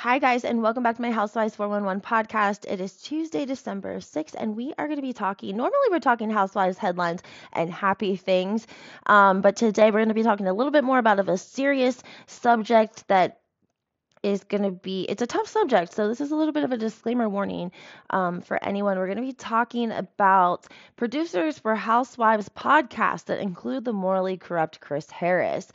Hi, guys, and welcome back to my Housewives 411 podcast. It is Tuesday, December 6th, and we are going to be talking. Normally, we're talking Housewives headlines and happy things, um, but today we're going to be talking a little bit more about of a serious subject that is going to be it's a tough subject so this is a little bit of a disclaimer warning um, for anyone we're going to be talking about producers for housewives podcast that include the morally corrupt chris harris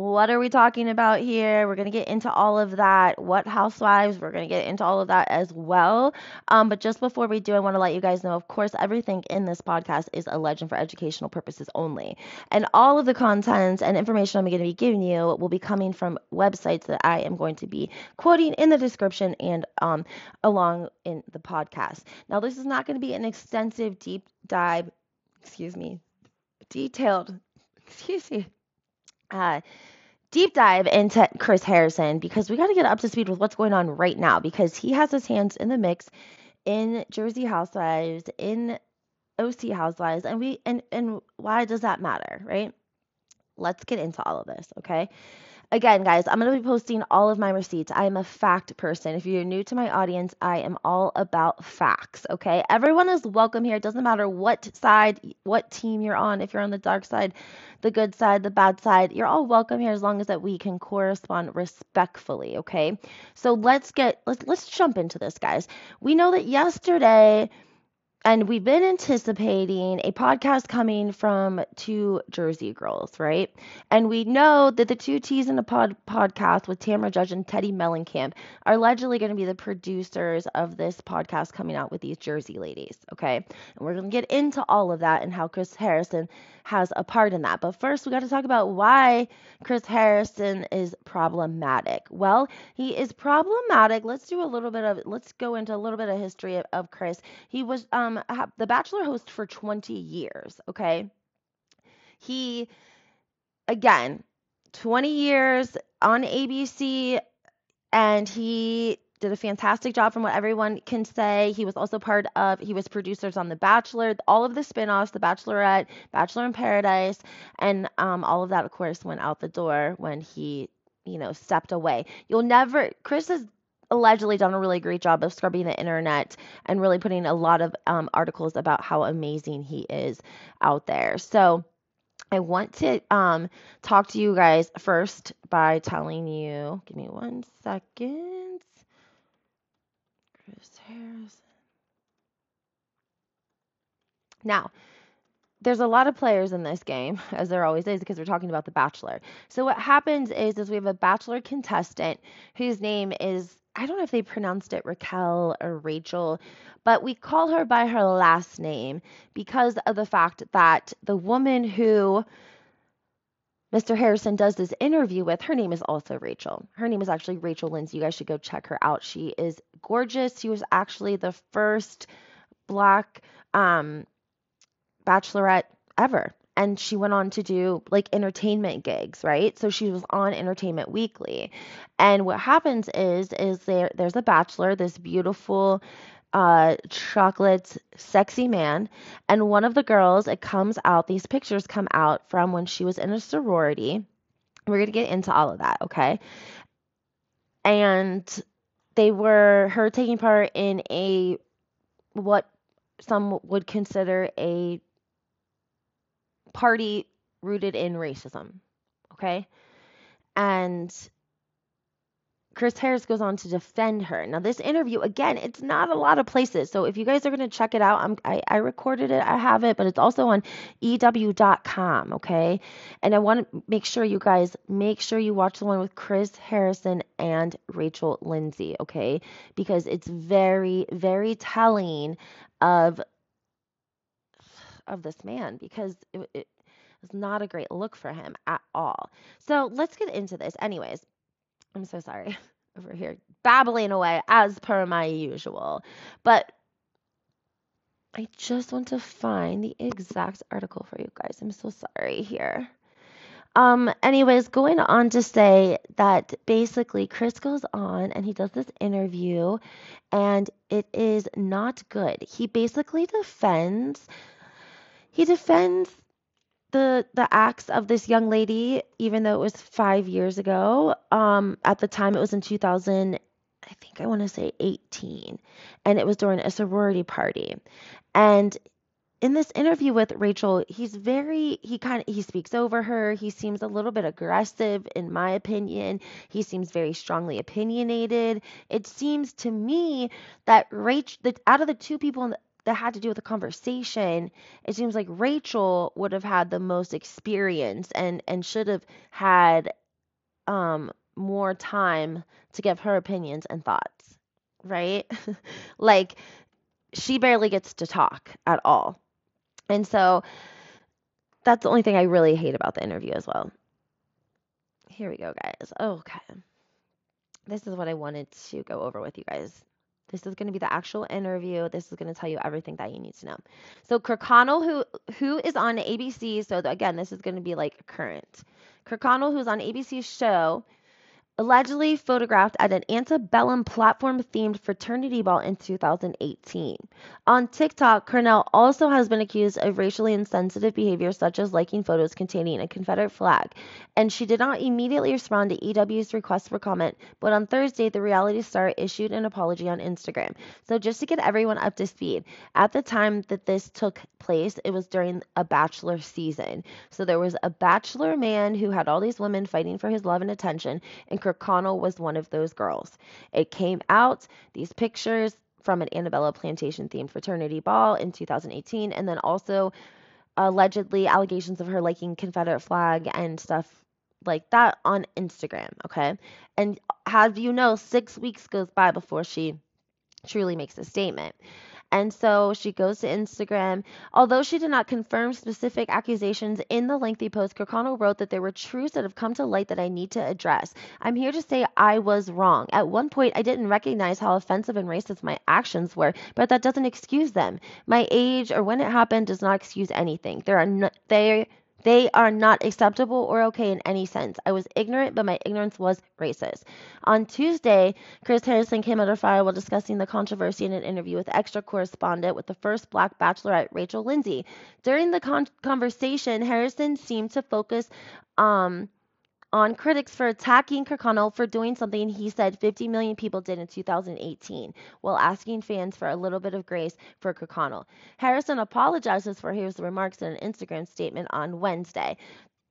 what are we talking about here? We're going to get into all of that. What housewives? We're going to get into all of that as well. Um, but just before we do, I want to let you guys know of course, everything in this podcast is a legend for educational purposes only. And all of the content and information I'm going to be giving you will be coming from websites that I am going to be quoting in the description and um, along in the podcast. Now, this is not going to be an extensive deep dive, excuse me, detailed, excuse me uh, deep dive into Chris Harrison because we got to get up to speed with what's going on right now because he has his hands in the mix in Jersey Housewives, in OC Housewives, and we and and why does that matter, right? Let's get into all of this, okay? Again, guys, I'm going to be posting all of my receipts. I am a fact person. If you're new to my audience, I am all about facts, okay? Everyone is welcome here. It doesn't matter what side, what team you're on. If you're on the dark side, the good side, the bad side, you're all welcome here as long as that we can correspond respectfully, okay? So let's get let's let's jump into this, guys. We know that yesterday and we've been anticipating a podcast coming from two Jersey girls, right? And we know that the two T's in the pod podcast with Tamra Judge and Teddi Mellencamp are allegedly going to be the producers of this podcast coming out with these Jersey ladies, okay? And we're going to get into all of that and how Chris Harrison has a part in that. But first, we got to talk about why Chris Harrison is problematic. Well, he is problematic. Let's do a little bit of let's go into a little bit of history of, of Chris. He was um the Bachelor host for 20 years, okay? He again, 20 years on ABC and he did a fantastic job from what everyone can say. He was also part of, he was producers on The Bachelor, all of the spinoffs, The Bachelorette, Bachelor in Paradise, and um, all of that, of course, went out the door when he, you know, stepped away. You'll never, Chris has allegedly done a really great job of scrubbing the internet and really putting a lot of um, articles about how amazing he is out there. So, I want to um, talk to you guys first by telling you, give me one second. Harrison. Now, there's a lot of players in this game, as there always is, because we're talking about the Bachelor. So what happens is, is we have a Bachelor contestant whose name is I don't know if they pronounced it Raquel or Rachel, but we call her by her last name because of the fact that the woman who Mr. Harrison does this interview with, her name is also Rachel. Her name is actually Rachel Lindsay. You guys should go check her out. She is gorgeous. She was actually the first black um, bachelorette ever. And she went on to do like entertainment gigs, right? So she was on Entertainment Weekly. And what happens is, is there there's a bachelor, this beautiful uh, chocolate sexy man. And one of the girls, it comes out, these pictures come out from when she was in a sorority. We're going to get into all of that, okay? And they were her taking part in a what some would consider a party rooted in racism, okay? And Chris Harris goes on to defend her. Now, this interview, again, it's not a lot of places. So if you guys are going to check it out, I, I recorded it, I have it, but it's also on EW.com, okay? And I want to make sure you guys make sure you watch the one with Chris Harrison and Rachel Lindsay, okay? Because it's very, very telling of of this man because it, it was not a great look for him at all. So let's get into this. Anyways, I'm so sorry over here babbling away as per my usual. But I just want to find the exact article for you guys. I'm so sorry here. Um, anyways, going on to say that basically Chris goes on and he does this interview and it is not good. He basically defends he defends the the acts of this young lady, even though it was five years ago. Um, at the time, it was in 2000. I think I want to say 18, and it was during a sorority party. And in this interview with Rachel, he's very he kind of he speaks over her. He seems a little bit aggressive in my opinion. He seems very strongly opinionated. It seems to me that Rachel that out of the two people that had to do with the conversation, it seems like Rachel would have had the most experience and and should have had um more time to give her opinions and thoughts, right? like she barely gets to talk at all. And so that's the only thing I really hate about the interview as well. Here we go, guys. Okay. This is what I wanted to go over with you guys. This is going to be the actual interview. This is going to tell you everything that you need to know. So Kirkconnell, who who is on ABC, so again, this is going to be like current. Kirkconnell, who's on ABC's show, allegedly photographed at an antebellum platform themed fraternity ball in 2018. On TikTok, Cornell also has been accused of racially insensitive behavior, such as liking photos containing a Confederate flag, and she did not immediately respond to EW's request for comment. But on Thursday, the reality star issued an apology on Instagram. So, just to get everyone up to speed, at the time that this took place, it was during a bachelor season. So, there was a bachelor man who had all these women fighting for his love and attention, and Kirkconnell was one of those girls. It came out, these pictures from an Antebellum Plantation themed fraternity ball in 2018, and then also allegedly allegations of her liking Confederate flag and stuff like that on Instagram. Okay. And have you know, six weeks goes by before she truly makes a statement. And so she goes to Instagram. Although she did not confirm specific accusations in the lengthy post, Kirkconnell wrote that there were truths that have come to light that I need to address. I'm here to say I was wrong. At one point, I didn't recognize how offensive and racist my actions were, but that doesn't excuse them. My age or when it happened does not excuse anything. There are no, they they are not acceptable or okay in any sense. I was ignorant, but my ignorance was racist. On Tuesday, Chris Harrison came under fire while discussing the controversy in an interview with extra correspondent with the first black bachelorette, Rachel Lindsay. During the con- conversation, Harrison seemed to focus um, on critics for attacking Kirkconnell for doing something he said 50 million people did in 2018, while asking fans for a little bit of grace for Kirkconnell. Harrison apologizes for his remarks in an Instagram statement on Wednesday.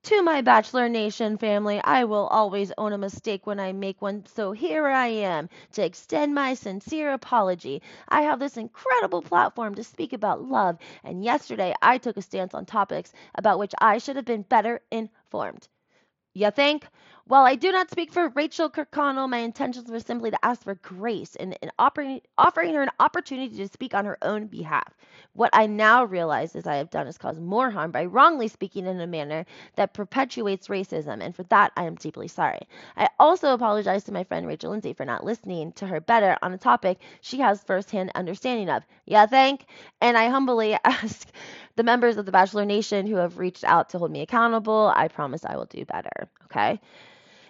To my Bachelor Nation family, I will always own a mistake when I make one, so here I am to extend my sincere apology. I have this incredible platform to speak about love, and yesterday I took a stance on topics about which I should have been better informed. You think? While I do not speak for Rachel Kirkconnell, my intentions were simply to ask for grace and, and offering, offering her an opportunity to speak on her own behalf. What I now realize is I have done is caused more harm by wrongly speaking in a manner that perpetuates racism, and for that I am deeply sorry. I also apologize to my friend Rachel Lindsay for not listening to her better on a topic she has firsthand understanding of. Yeah, thank. And I humbly ask the members of the Bachelor Nation who have reached out to hold me accountable. I promise I will do better. Okay.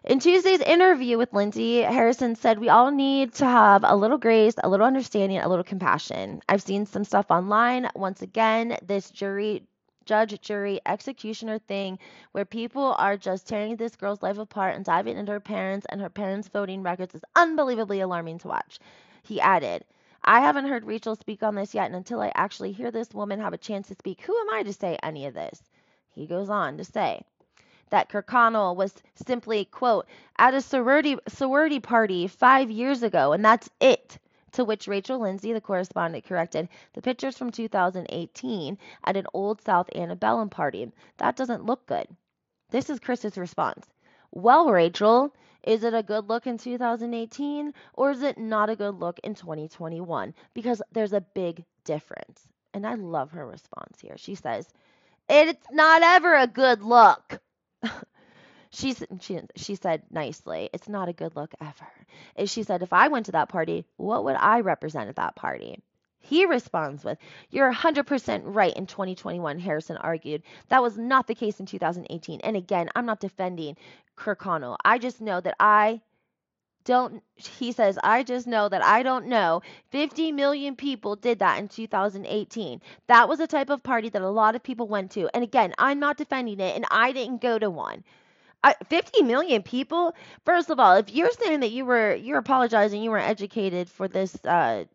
In Tuesday's interview with Lindsay, Harrison said we all need to have a little grace, a little understanding, a little compassion. I've seen some stuff online. Once again, this jury judge, jury, executioner thing where people are just tearing this girl's life apart and diving into her parents and her parents' voting records is unbelievably alarming to watch. He added, I haven't heard Rachel speak on this yet, and until I actually hear this woman have a chance to speak, who am I to say any of this? He goes on to say that Kirkconnell was simply, quote, at a sorority, sorority party five years ago, and that's it. To which Rachel Lindsay, the correspondent, corrected the pictures from 2018 at an Old South Antebellum party. That doesn't look good. This is Chris's response. Well, Rachel, is it a good look in 2018 or is it not a good look in 2021? Because there's a big difference. And I love her response here. She says, It's not ever a good look. She, she, she said nicely, It's not a good look ever. And she said, If I went to that party, what would I represent at that party? He responds with, You're 100% right in 2021, Harrison argued. That was not the case in 2018. And again, I'm not defending Kirkconnell. I just know that I don't he says i just know that i don't know. 50 million people did that in 2018 that was a type of party that a lot of people went to. And again i'm not defending it and i didn't go to one. I, 50 million people? First of all if you're saying that you were you're apologizing you weren't educated for this uh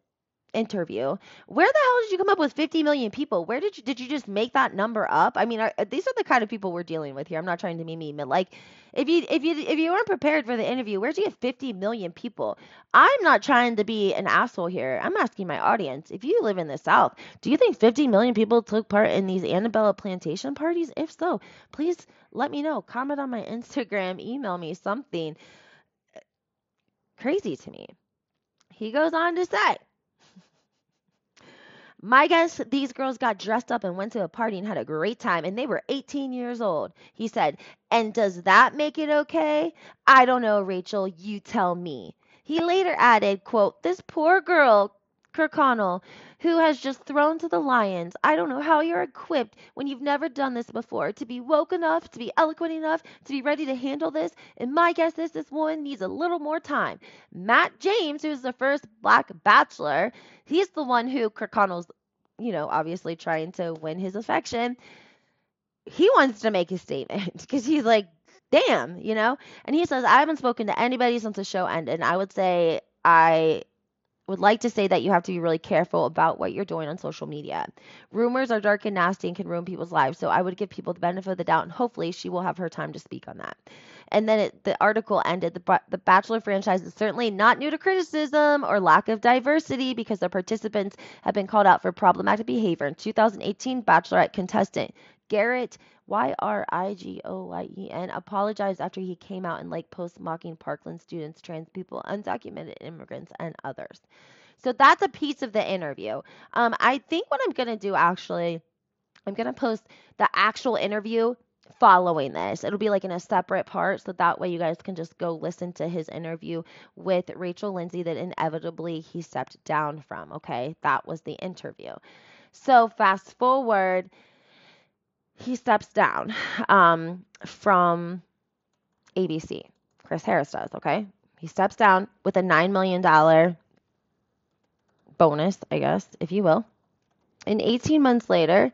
interview. Where the hell did you come up with 50 million people? Where did you did you just make that number up? I mean, are, uh, these are the kind of people we're dealing with here. I'm not trying to be mean, but like if you if you if you weren't prepared for the interview, where'd you get 50 million people? I'm not trying to be an asshole here. I'm asking my audience. If you live in the South, do you think 50 million people took part in these antebellum plantation parties? If so, please let me know. Comment on my Instagram, email me something. Uh, crazy to me. He goes on to say, my guess, these girls got dressed up and went to a party and had a great time, and they were 18 years old. He said, And does that make it okay? I don't know, Rachel. You tell me. He later added, quote, This poor girl, Kirkconnell, who has just thrown to the lions. I don't know how you're equipped when you've never done this before to be woke enough, to be eloquent enough, to be ready to handle this. And my guess is this woman needs a little more time. Matt James, who's the first black bachelor, he's the one who Kirkconnell's, you know, obviously trying to win his affection. He wants to make a statement because he's like, damn, you know? And he says, I haven't spoken to anybody since the show ended. And I would say I would like to say that you have to be really careful about what you're doing on social media. Rumors are dark and nasty and can ruin people's lives. So I would give people the benefit of the doubt, and hopefully she will have her time to speak on that. And then it, the article ended. The, the Bachelor franchise is certainly not new to criticism or lack of diversity because their participants have been called out for problematic behavior. In 2018, Bachelorette contestant Garrett Y R I G O Y E N apologized after he came out in Lake Post mocking Parkland students, trans people, undocumented immigrants, and others. So that's a piece of the interview. Um, I think what I'm going to do actually, I'm going to post the actual interview following this. It'll be like in a separate part, so that way you guys can just go listen to his interview with Rachel Lindsay that inevitably he stepped down from. Okay, that was the interview. So fast forward he steps down um, from ABC. Chris Harris does, okay? He steps down with a $9 million bonus, I guess, if you will. And 18 months later,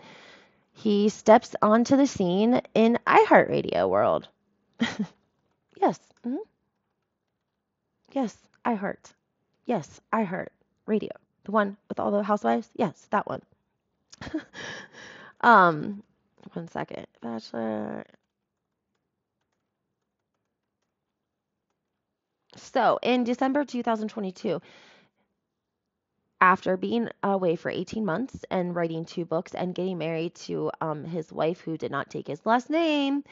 he steps onto the scene in iHeartRadio world. yes. Mm-hmm. Yes, iHeart. Yes, iHeart Radio. The one with all the housewives? Yes, that one. um, one second. Bachelor. So, in December 2022, after being away for 18 months and writing two books and getting married to um, his wife, who did not take his last name,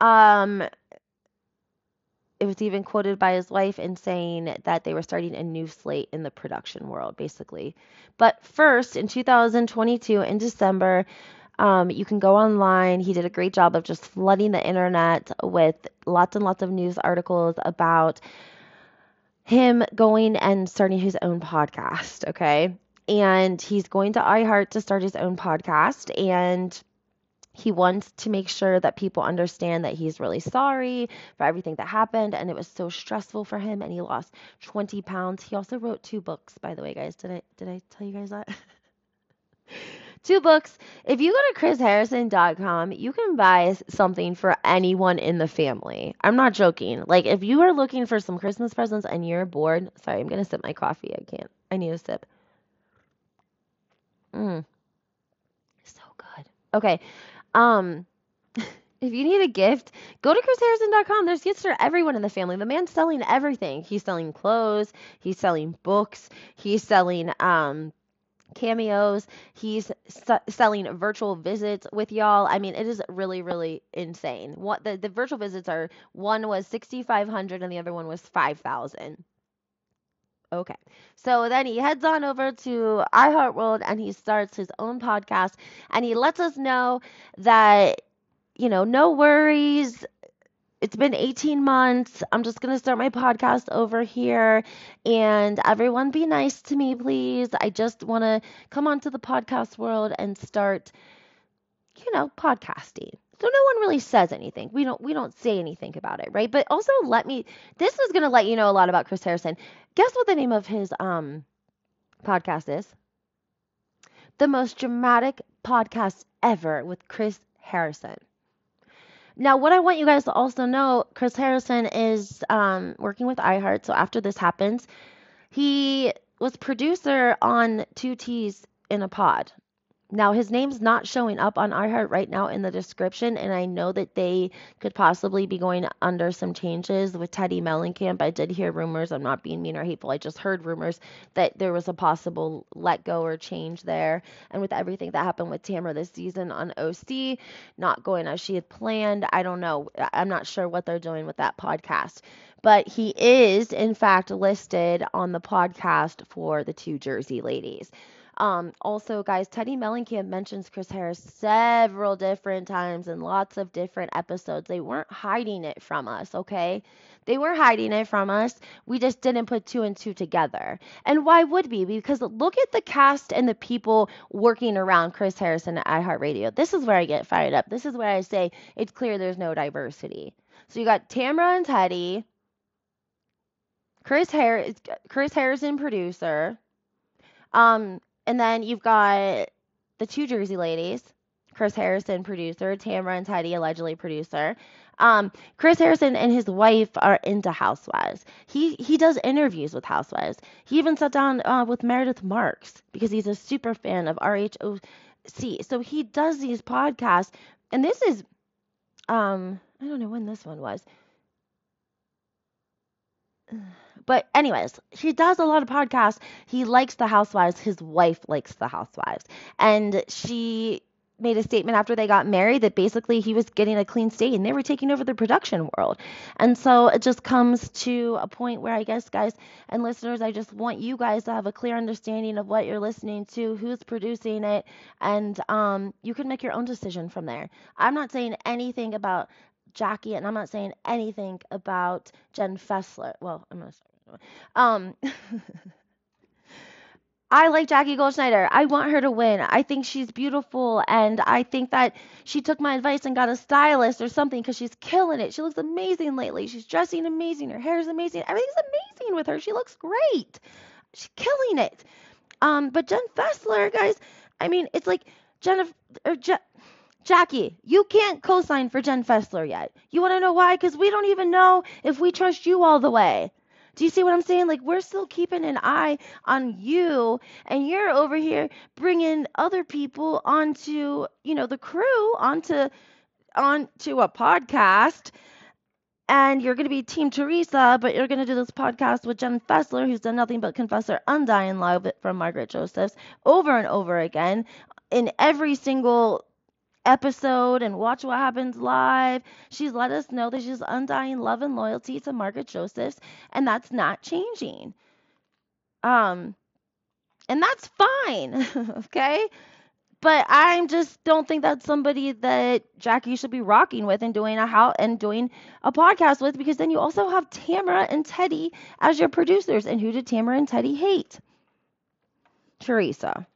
um, it was even quoted by his wife in saying that they were starting a new slate in the production world, basically. But first, in 2022, in December, um, you can go online. He did a great job of just flooding the internet with lots and lots of news articles about him going and starting his own podcast. Okay. And he's going to iHeart to start his own podcast. And he wants to make sure that people understand that he's really sorry for everything that happened and it was so stressful for him and he lost 20 pounds. He also wrote two books, by the way, guys. Did I did I tell you guys that? two books. If you go to chrisharrison.com, you can buy something for anyone in the family. I'm not joking. Like, if you are looking for some Christmas presents and you're bored, sorry, I'm going to sip my coffee. I can't. I need a sip. Mmm. So good. Okay. Um, if you need a gift, go to chrisharrison.com. There's gifts for everyone in the family. The man's selling everything. He's selling clothes. He's selling books. He's selling, um, cameos. He's selling virtual visits with y'all. I mean, it is really, really insane. What the, the virtual visits are one was 6,500 and the other one was 5,000. Okay. So then he heads on over to iHeartWorld and he starts his own podcast and he lets us know that, you know, no worries it's been 18 months. I'm just going to start my podcast over here. And everyone be nice to me, please. I just want to come onto the podcast world and start, you know, podcasting. So no one really says anything. We don't we don't say anything about it, right? But also let me this is gonna let you know a lot about Chris Harrison. Guess what the name of his um podcast is? The most dramatic podcast ever with Chris Harrison. Now, what I want you guys to also know, Chris Harrison is um, working with iHeart. So after this happens, he was producer on Two T's in a Pod. Now, his name's not showing up on iHeart right now in the description, and I know that they could possibly be going under some changes with Teddi Mellencamp. I did hear rumors. I'm not being mean or hateful. I just heard rumors that there was a possible let go or change there. And with everything that happened with Tamra this season on OC, not going as she had planned, I don't know. I'm not sure what they're doing with that podcast. But he is, in fact, listed on the podcast for the two Jersey ladies. Um, also, guys, Teddi Mellencamp mentions Chris Harris several different times in lots of different episodes. They weren't hiding it from us, okay? They weren't hiding it from us. We just didn't put two and two together. And why would we? Because look at the cast and the people working around Chris Harrison at iHeartRadio. This is where I get fired up. This is where I say it's clear there's no diversity. So you got Tamra and Teddi, Chris Harris, Chris Harrison producer, um, and then you've got the two Jersey ladies, Chris Harrison, producer, Tamra and Teddi, allegedly producer. Um, Chris Harrison and his wife are into Housewives. He he does interviews with Housewives. He even sat down uh, with Meredith Marks because he's a super fan of RHOC. So he does these podcasts, and this is, um, I don't know when this one was. But anyways, he does a lot of podcasts. He likes the housewives. His wife likes the housewives. And she made a statement after they got married that basically he was getting a clean state and they were taking over the production world. And so it just comes to a point where I guess guys and listeners, I just want you guys to have a clear understanding of what you're listening to, who's producing it, and um, you can make your own decision from there. I'm not saying anything about Jackie and I'm not saying anything about Jen Fessler. Well, I'm to um, I like Jackie Goldschneider. I want her to win. I think she's beautiful, and I think that she took my advice and got a stylist or something because she's killing it. She looks amazing lately. She's dressing amazing. Her hair is amazing. Everything's amazing with her. She looks great. She's killing it. Um, but Jen Fessler, guys, I mean, it's like Jennifer. Or Je- Jackie, you can't co-sign for Jen Fessler yet. You want to know why? Because we don't even know if we trust you all the way. Do you see what I'm saying? Like we're still keeping an eye on you and you're over here bringing other people onto, you know, the crew onto onto a podcast and you're going to be Team Teresa, but you're going to do this podcast with Jen Fessler, who's done nothing but confess her undying love from Margaret Josephs over and over again in every single episode and watch what happens live. She's let us know that she's undying love and loyalty to Margaret Josephs, and that's not changing. Um, and that's fine, okay? But I just don't think that's somebody that Jackie should be rocking with and doing a how and doing a podcast with because then you also have Tamra and Teddi as your producers. And who did Tamra and Teddi hate? Teresa,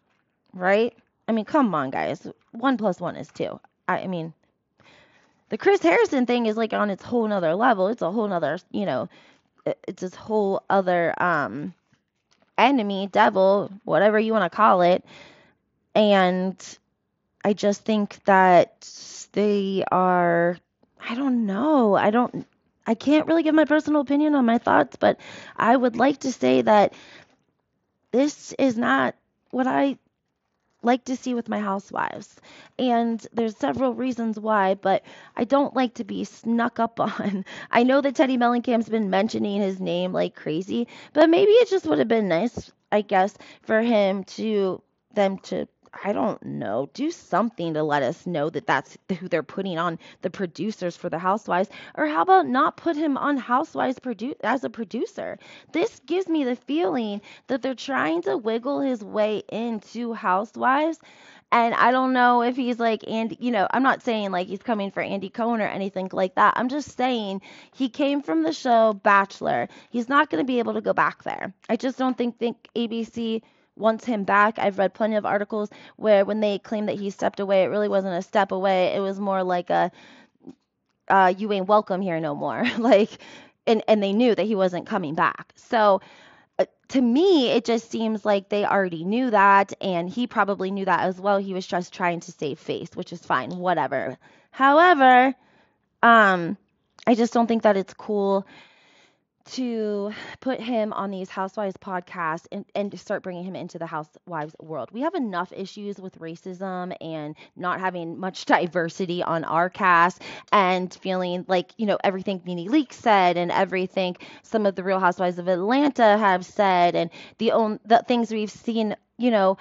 right? I mean, come on, guys. One plus one is two. I, I mean, the Chris Harrison thing is like on its whole nother level. It's a whole nother, you know, it's this whole other um enemy, devil, whatever you want to call it. And I just think that they are I don't know. I don't I can't really give my personal opinion on my thoughts, but I would like to say that this is not what I like to see with my housewives. And there's several reasons why, but I don't like to be snuck up on. I know that Teddi Mellencamp's been mentioning his name like crazy, but maybe it just would have been nice, I guess, for him to them to I don't know, do something to let us know that that's who they're putting on the producers for the Housewives. Or how about not put him on Housewives produ- as a producer? This gives me the feeling that they're trying to wiggle his way into Housewives. And I don't know if he's like Andy, you know, I'm not saying like he's coming for Andy Cohen or anything like that. I'm just saying he came from the show Bachelor. He's not going to be able to go back there. I just don't think think ABC wants him back. I've read plenty of articles where when they claim that he stepped away, it really wasn't a step away. It was more like a uh, you ain't welcome here no more. like and and they knew that he wasn't coming back. So uh, to me, it just seems like they already knew that, and he probably knew that as well. He was just trying to save face, which is fine, whatever. However, um, I just don't think that it's cool to put him on these housewives podcasts and, and start bringing him into the housewives world. We have enough issues with racism and not having much diversity on our cast and feeling like, you know, everything NeNe Leakes said and everything some of the real housewives of Atlanta have said and the own the things we've seen, you know,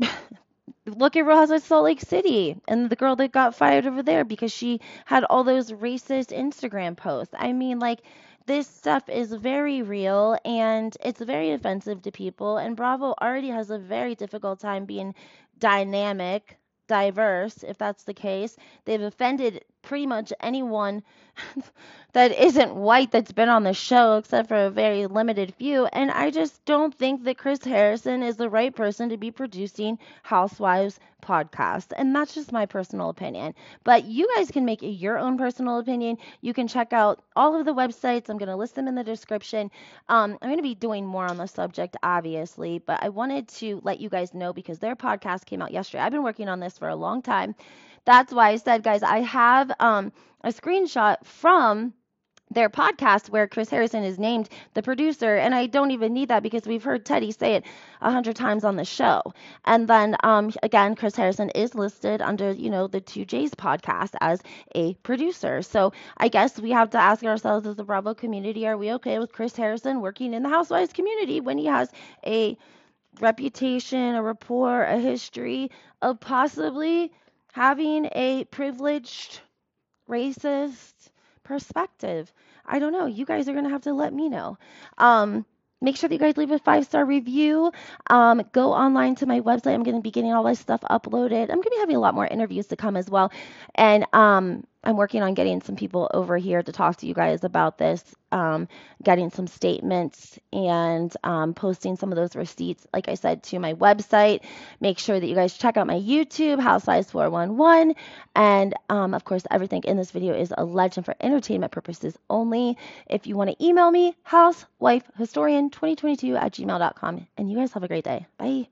look at Real Housewives of Salt Lake City and the girl that got fired over there because she had all those racist Instagram posts. I mean, like this stuff is very real and it's very offensive to people. And Bravo already has a very difficult time being dynamic, diverse, if that's the case. They've offended pretty much anyone that isn't white that's been on the show, except for a very limited few. And I just don't think that Chris Harrison is the right person to be producing Housewives podcast. And that's just my personal opinion. But you guys can make your own personal opinion. You can check out all of the websites. I'm going to list them in the description. Um, I'm going to be doing more on the subject, obviously, but I wanted to let you guys know because their podcast came out yesterday. I've been working on this for a long time. That's why I said, guys, I have um, a screenshot from their podcast where Chris Harrison is named the producer, and I don't even need that because we've heard Teddi say it a hundred times on the show. And then um, again, Chris Harrison is listed under you know the Two J's podcast as a producer. So I guess we have to ask ourselves as the Bravo community: Are we okay with Chris Harrison working in the Housewives community when he has a reputation, a rapport, a history of possibly having a privileged racist perspective. I don't know. You guys are going to have to let me know. Um, make sure that you guys leave a five star review. Um, go online to my website. I'm going to be getting all this stuff uploaded. I'm going to be having a lot more interviews to come as well. And um, I'm working on getting some people over here to talk to you guys about this, um, getting some statements and um, posting some of those receipts, like I said, to my website. Make sure that you guys check out my YouTube, Housewives411. And um, of course, everything in this video is a legend for entertainment purposes only. If you want to email me, housewifehistorian2022 at gmail.com. And you guys have a great day. Bye.